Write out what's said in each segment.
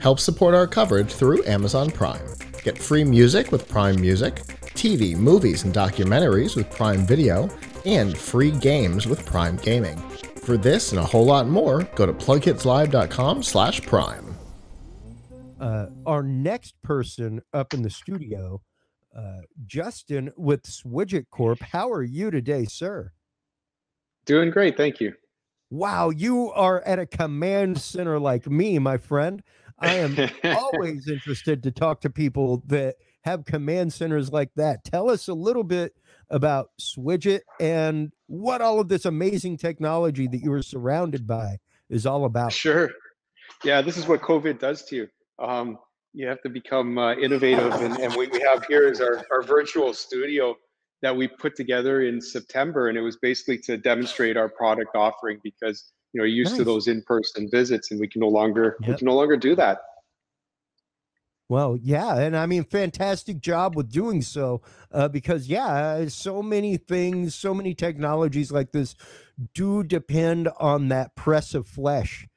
Help support our coverage through Amazon Prime. Get free music with Prime Music, TV, movies, and documentaries with Prime Video, and free games with Prime Gaming. For this and a whole lot more, go to plughitslive.com slash prime. Uh, our next person up in the studio, uh, Justin with Swidget Corp. How are you today, sir? Doing great, thank you. Wow, you are at a command center like me, my friend. I am always interested to talk to people that have command centers like that. Tell us a little bit about Swidget and what all of this amazing technology that you are surrounded by is all about. Sure. Yeah, this is what COVID does to you. Um, you have to become uh, innovative. And, and what we have here is our, our virtual studio that we put together in September. And it was basically to demonstrate our product offering because you know used nice. to those in-person visits and we can no longer yep. we can no longer do that well, yeah, and I mean, fantastic job with doing so, uh, because yeah, so many things, so many technologies like this do depend on that press of flesh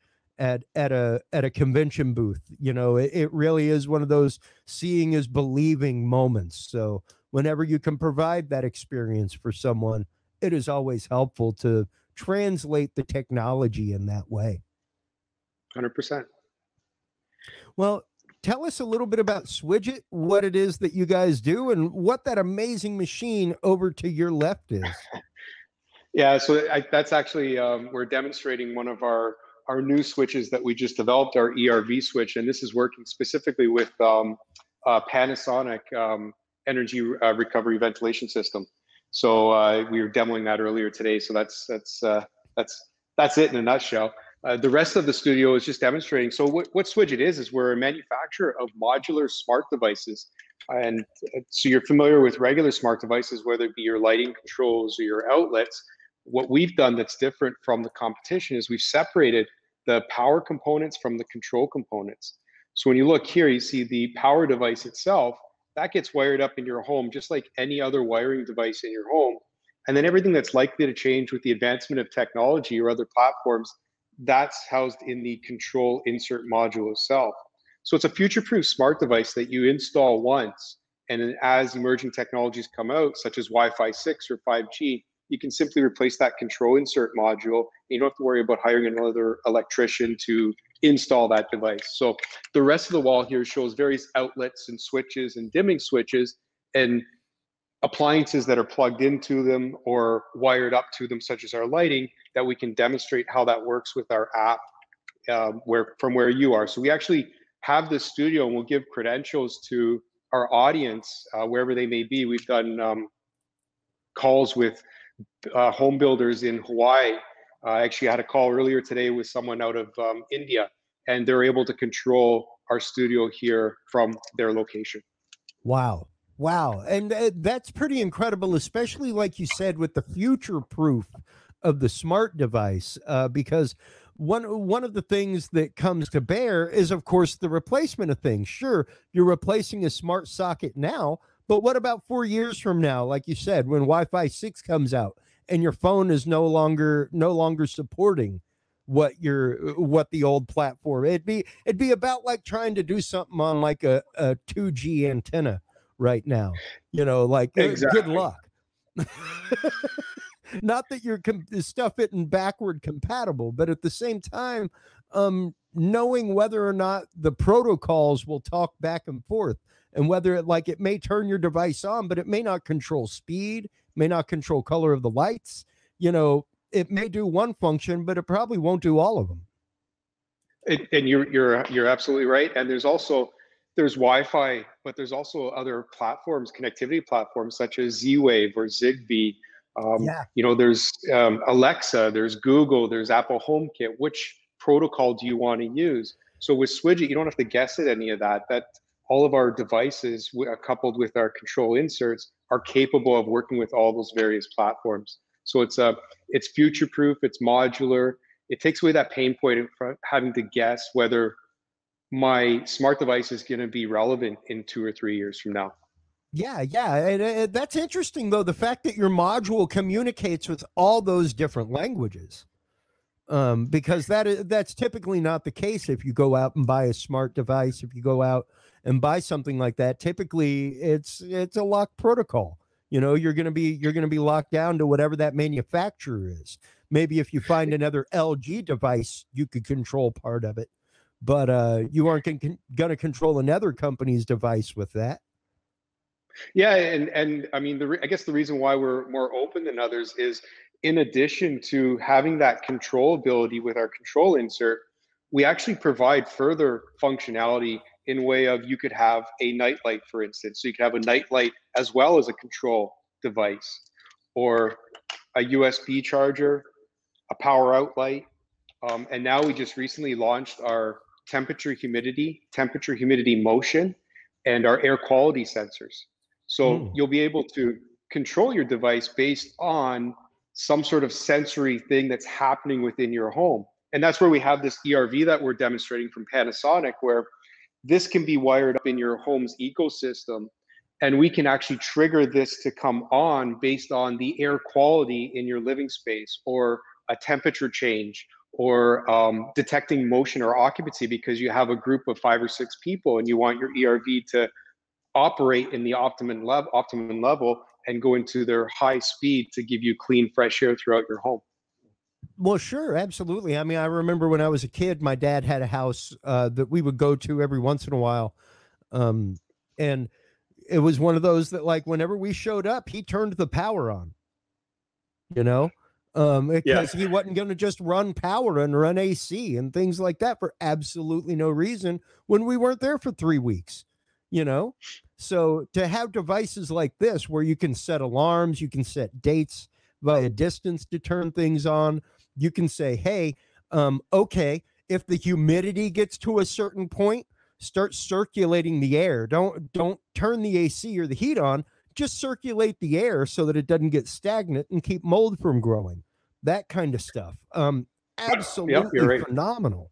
at at a at a convention booth. You know, it, it really is one of those seeing is believing moments. So whenever you can provide that experience for someone, it is always helpful to translate the technology in that way. Hundred percent. Well, tell us a little bit about Swidget, what it is that you guys do, and what that amazing machine over to your left is. yeah, so I, that's actually um, we're demonstrating one of our our new switches that we just developed, our ERV switch, and this is working specifically with um, uh, Panasonic um, energy uh, recovery ventilation system. So uh, we were demoing that earlier today. So that's that's uh, that's that's it in a nutshell. Uh, the rest of the studio is just demonstrating. So what, what Swidget is, is we're a manufacturer of modular smart devices. And uh, so you're familiar with regular smart devices, whether it be your lighting controls or your outlets. What we've done that's different from the competition is we've separated the power components from the control components. So when you look here, you see the power device itself, that gets wired up in your home just like any other wiring device in your home. And then everything that's likely to change with the advancement of technology or other platforms that's housed in the control insert module itself. So it's a future-proof smart device that you install once, and then as emerging technologies come out, such as Wi-Fi 6 or 5G, you can simply replace that control insert module. you don't have to worry about hiring another electrician to install that device. So the rest of the wall here shows various outlets and switches and dimming switches and appliances that are plugged into them or wired up to them, such as our lighting, that we can demonstrate how that works with our app um, where from where you are. So we actually have this studio and we'll give credentials to our audience uh, wherever they may be. We've done um, calls with uh, home builders in Hawaii. Uh, I actually had a call earlier today with someone out of um, India, and they're able to control our studio here from their location. Wow. Wow. And uh, that's pretty incredible, especially like you said, with the future proof of the smart device, uh, because one one of the things that comes to bear is, of course, the replacement of things. Sure, you're replacing a smart socket now, but what about four years from now, like you said, when Wi-Fi six comes out and your phone is no longer no longer supporting what your what the old platform it'd be it'd be about like trying to do something on like a, a 2g antenna right now. You know, like exactly. good luck. Not that you're com- stuff it in backward compatible, but at the same time, um, knowing whether or not the protocols will talk back and forth and whether it like it may turn your device on, but it may not control speed, may not control color of the lights. You know, it may do one function, but it probably won't do all of them. It, and you're you're you're absolutely right. And there's also there's Wi-Fi, but there's also other platforms, connectivity platforms such as Z-Wave or Zigbee. Um, yeah. You know, there's um, Alexa, there's Google, there's Apple HomeKit. Which protocol do you want to use? So with Swidget, you don't have to guess at any of that. That all of our devices, uh, coupled with our control inserts, are capable of working with all those various platforms. So it's a, uh, it's future-proof, it's modular. It takes away that pain point of having to guess whether my smart device is going to be relevant in two or three years from now. Yeah, yeah, and, and that's interesting though. The fact that your module communicates with all those different languages, um, because that is that's typically not the case if you go out and buy a smart device. If you go out and buy something like that, typically it's it's a locked protocol. You know, you're gonna be you're gonna be locked down to whatever that manufacturer is. Maybe if you find another LG device, you could control part of it, but uh, you aren't going to control another company's device with that. Yeah, and and I mean, the re- I guess the reason why we're more open than others is, in addition to having that control ability with our control insert, we actually provide further functionality in way of you could have a night light, for instance. So you could have a night light as well as a control device, or a USB charger, a power out light, um, and now we just recently launched our temperature humidity, temperature humidity motion, and our air quality sensors. So mm. you'll be able to control your device based on some sort of sensory thing that's happening within your home. And that's where we have this ERV that we're demonstrating from Panasonic, where this can be wired up in your home's ecosystem. And we can actually trigger this to come on based on the air quality in your living space or a temperature change or um, detecting motion or occupancy because you have a group of five or six people and you want your ERV to operate in the optimum level optimum level and go into their high speed to give you clean fresh air throughout your home. Well sure absolutely. I mean i remember when i was a kid my dad had a house uh, that we would go to every once in a while um, and it was one of those that like whenever we showed up he turned the power on you know? Um because yeah. he wasn't going to just run power and run ac and things like that for absolutely no reason when we weren't there for three weeks you know? So to have devices like this where you can set alarms you can set dates via a distance to turn things on you can say hey um, okay if the humidity gets to a certain point start circulating the air. Don't don't turn the ac or the heat on just circulate the air so that it doesn't get stagnant and keep mold from growing. That kind of stuff. Um absolutely yep, right. phenomenal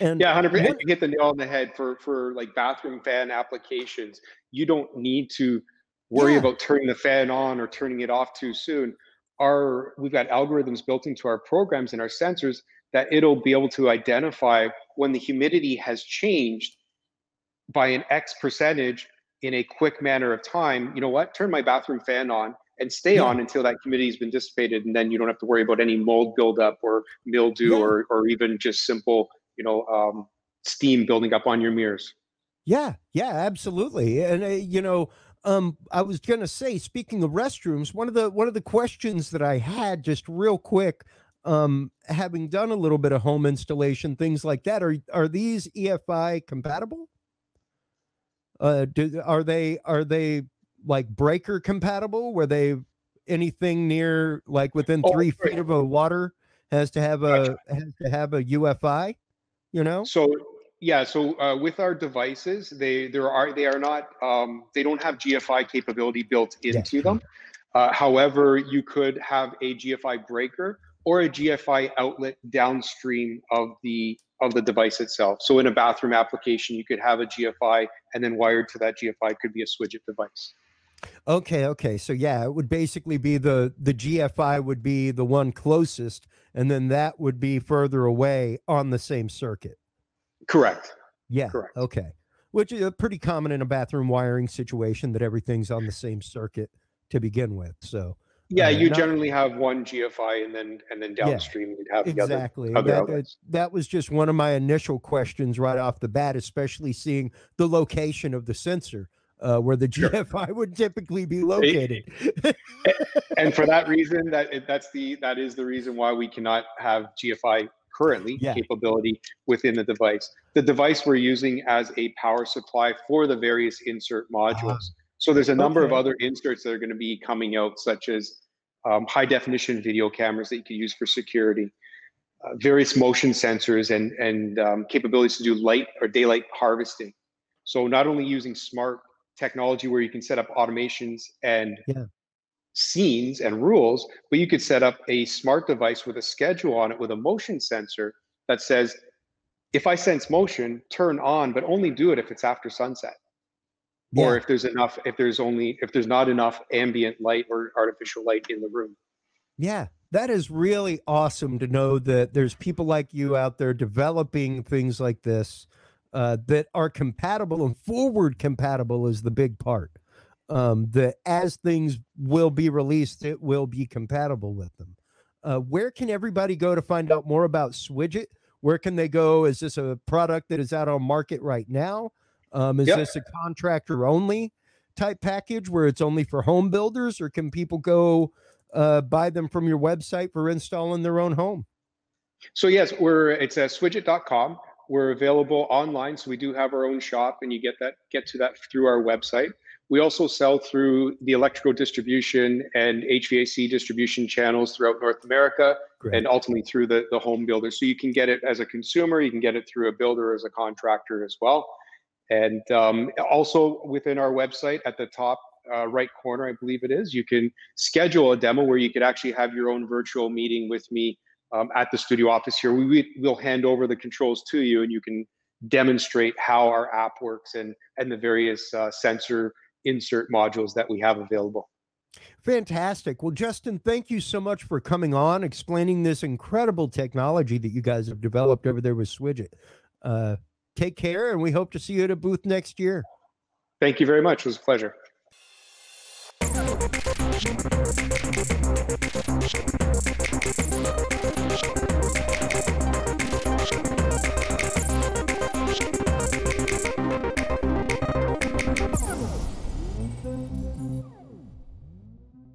and yeah, hundred percent. You hit the nail on the head for for like bathroom fan applications. You don't need to worry yeah. about turning the fan on or turning it off too soon. Our we've got algorithms built into our programs and our sensors that it'll be able to identify when the humidity has changed by an X percentage in a quick manner of time. You know what? Turn my bathroom fan on and stay yeah. on until that humidity has been dissipated, and then you don't have to worry about any mold buildup or mildew yeah. or or even just simple you know um, steam building up on your mirrors yeah yeah absolutely and uh, you know um, I was gonna say, speaking of restrooms, one of the one of the questions that I had, just real quick, um, having done a little bit of home installation, things like that, are are these GFI compatible? Uh, do, are they are they like breaker compatible? Were they anything near like within oh, three feet of a water has to have a has to have a GFI? You know? So yeah so uh, with our devices they there are they are not um, they don't have gfi capability built into them. Uh, however you could have a gfi breaker or a gfi outlet downstream of the of the device itself. So in a bathroom application you could have a gfi and then wired to that gfi could be a swidget device Okay, okay. So yeah, it would basically be the the GFI would be the one closest and then that would be further away on the same circuit. Correct. Yeah. Correct. Okay. Which is pretty common in a bathroom wiring situation that everything's on the same circuit to begin with. So yeah, uh, you not, generally have one GFI and then and then downstream yeah, you'd have exactly. the other, other that, that was just one of my initial questions right off the bat, especially seeing the location of the sensor uh, where the GFI sure. would typically be located. and for that reason, that that's the that is the reason why we cannot have GFI currently yeah. capability within the device. The device we're using as a power supply for the various insert modules. Uh, so there's a number okay. of other inserts that are going to be coming out, such as um, high definition video cameras that you can use for security. Uh, various motion sensors and and um, capabilities to do light or daylight harvesting. So not only using smart technology where you can set up automations and yeah. scenes and rules, but you could set up a smart device with a schedule on it with a motion sensor that says, if I sense motion, turn on, but only do it if it's after sunset. Yeah. Or if there's enough, if there's only, if there's not enough ambient light or artificial light in the room. Yeah, that is really awesome to know that there's people like you out there developing things like this uh, that are compatible and forward compatible is the big part. Um, that as things will be released, it will be compatible with them. Uh, where can everybody go to find out more about Swidget? Where can they go? Is this a product that is out on market right now? Um, is Yep. this a contractor only type package where it's only for home builders, or can people go uh, buy them from your website for installing their own home? So yes, we're it's at swidget.com. We're available online, so we do have our own shop, and you get that get to that through our website. We also sell through the electrical distribution and HVAC distribution channels throughout North America, Great. and ultimately through the the home builder. So you can get it as a consumer, you can get it through a builder as a contractor as well. And um, also within our website at the top uh, right corner, I believe it is, you can schedule a demo where you could actually have your own virtual meeting with me um, at the studio office here. We we- will hand over the controls to you, and you can demonstrate how our app works and and the various uh, sensor insert modules that we have available. Fantastic. Well, Justin, thank you so much for coming on, explaining this incredible technology that you guys have developed over there with Swidget. Uh, take care, and we hope to see you at a booth next year. Thank you very much. It was a pleasure. Thank you.